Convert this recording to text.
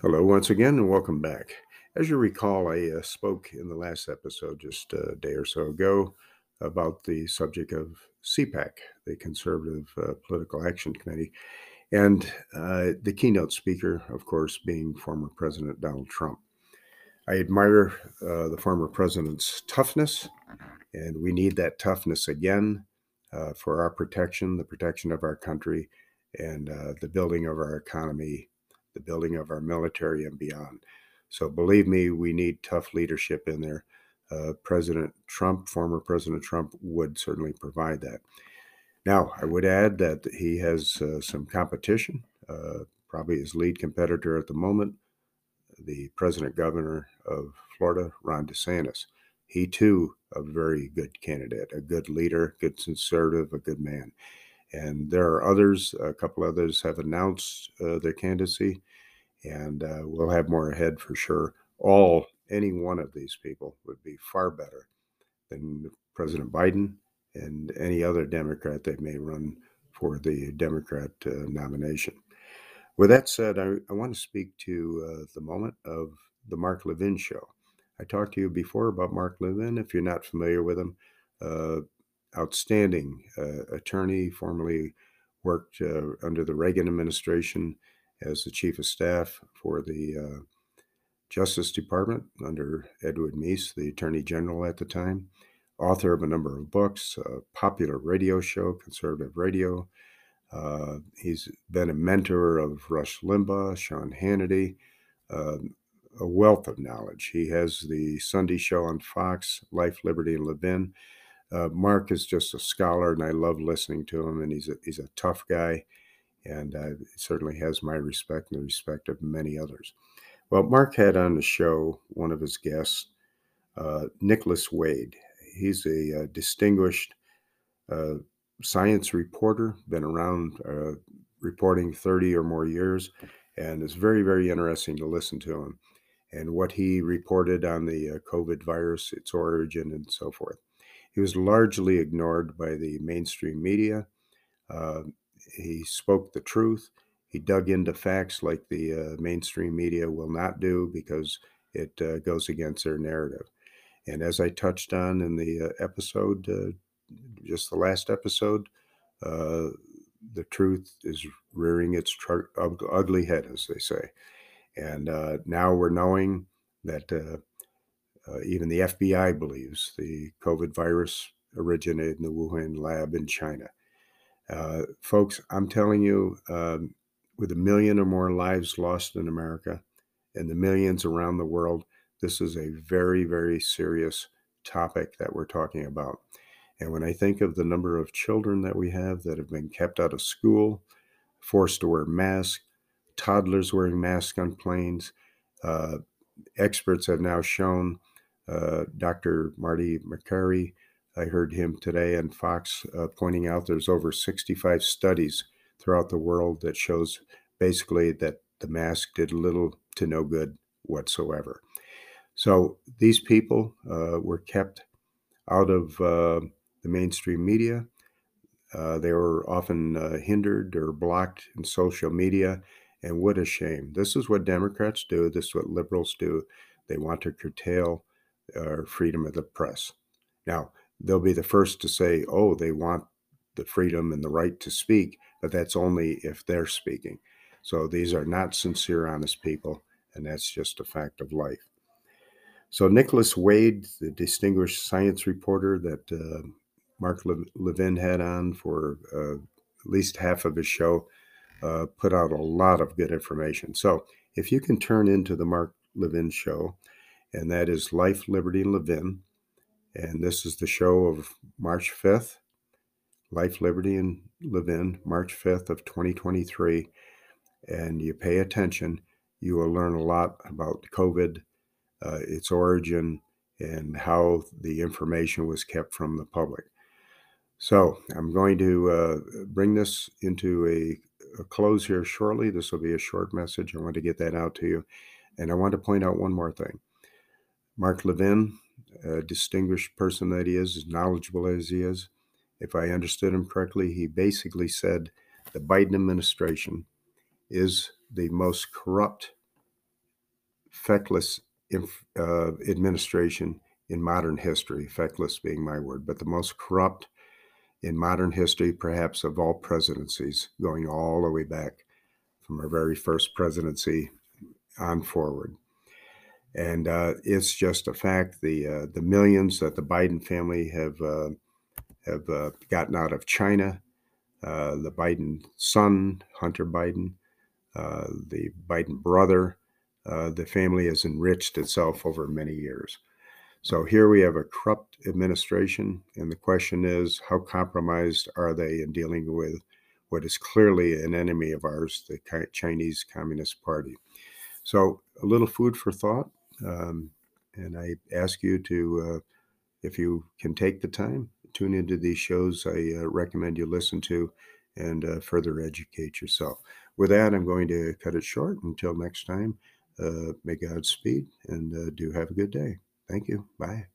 Hello, once again, and welcome back. As you recall, I uh, spoke in the last episode just a day or so ago about the subject of CPAC, the Conservative uh, Political Action Committee, and uh, the keynote speaker, of course, being former President Donald Trump. I admire uh, the former president's toughness, and we need that toughness again uh, for our protection, the protection of our country, and uh, the building of our economy, the building of our military, and beyond. So, believe me, we need tough leadership in there. Uh, President Trump, former President Trump, would certainly provide that. Now, I would add that he has uh, some competition. Uh, probably his lead competitor at the moment, the president governor of Florida, Ron DeSantis. He too, a very good candidate, a good leader, good conservative, a good man. And there are others, a couple others have announced uh, their candidacy, and uh, we'll have more ahead for sure. All, any one of these people would be far better than President Biden and any other Democrat that may run for the Democrat uh, nomination. With that said, I, I want to speak to uh, the moment of the Mark Levin show. I talked to you before about Mark Levin. If you're not familiar with him, uh, outstanding uh, attorney, formerly worked uh, under the Reagan administration as the chief of staff for the uh, Justice Department under Edward Meese, the attorney general at the time author of a number of books, a popular radio show, conservative radio. Uh, he's been a mentor of Rush Limbaugh, Sean Hannity, uh, a wealth of knowledge. He has the Sunday show on Fox, Life, Liberty, and Levin. Uh, Mark is just a scholar, and I love listening to him. And he's a, he's a tough guy, and uh, certainly has my respect and the respect of many others. Well, Mark had on the show one of his guests, uh, Nicholas Wade, He's a, uh, distinguished uh, science reporter, been around uh, reporting 30 or more years, and it's very, very interesting to listen to him and what he reported on the COVID virus, its origin, and so forth. He was largely ignored by the mainstream media. Uh, he spoke the truth. He dug into facts like the uh, mainstream media will not do because it goes against their narrative. And as I touched on in the uh, episode, uh, just the last episode, uh, the truth is rearing its tr- ugly head, as they say. And uh, now we're knowing that uh, uh, even the FBI believes the COVID virus originated in the Wuhan lab in China. folks, I'm telling you, um, with a million or more lives lost in America and the millions around the world, this is a very, very serious topic that we're talking about. And when I think of the number of children that we have that have been kept out of school, forced to wear masks, toddlers wearing masks on planes, uh, experts have now shown, uh, Dr. Marty Makary, I heard him today on Fox uh, pointing out there's over 65 studies throughout the world that shows basically that the mask did little to no good whatsoever. So these people uh, were kept out of uh, the mainstream media. Uh, they were often uh, hindered or blocked in social media. And what a shame. This is what Democrats do. This is what liberals do. They want to curtail our freedom of the press. Now, they'll be the first to say, oh, they want the freedom and the right to speak, but that's only if they're speaking. So these are not sincere, honest people, and that's just a fact of life. So Nicholas Wade, the distinguished science reporter that uh, Mark Le- Levin had on for uh, at least half of his show, uh, put out a lot of good information. So if you can turn into the Mark Levin show, and that is Life, Liberty, and Levin, and this is the show of March 5th, Life, Liberty, and Levin, March 5th of 2023, and you pay attention, you will learn a lot about COVID uh, its origin, and how the information was kept from the public. So I'm going to uh, bring this into a, a, close here shortly. This will be a short message. I want to get that out to you. And I want to point out one more thing. Mark Levin, a distinguished person that he is, as knowledgeable as he is, if I understood him correctly, he basically said the Biden administration is the most corrupt feckless inf- uh, administration in modern history, feckless being my word, but the most corrupt in modern history, perhaps of all presidencies, going all the way back from our very first presidency on forward. And uh, it's just a fact. The uh, the millions that the Biden family have uh, have uh, gotten out of China, uh, the Biden son, Hunter Biden, uh, the Biden brother, the family has enriched itself over many years. So here we have a corrupt administration, and the question is, how compromised are they in dealing with what is clearly an enemy of ours, the Chinese Communist Party? So a little food for thought, um, and I ask you to, uh, if you can take the time, tune into these shows. I uh, recommend you listen to and uh, further educate yourself. With that, I'm going to cut it short. Until next time, uh, may God speed and uh, do have a good day. Thank you. Bye.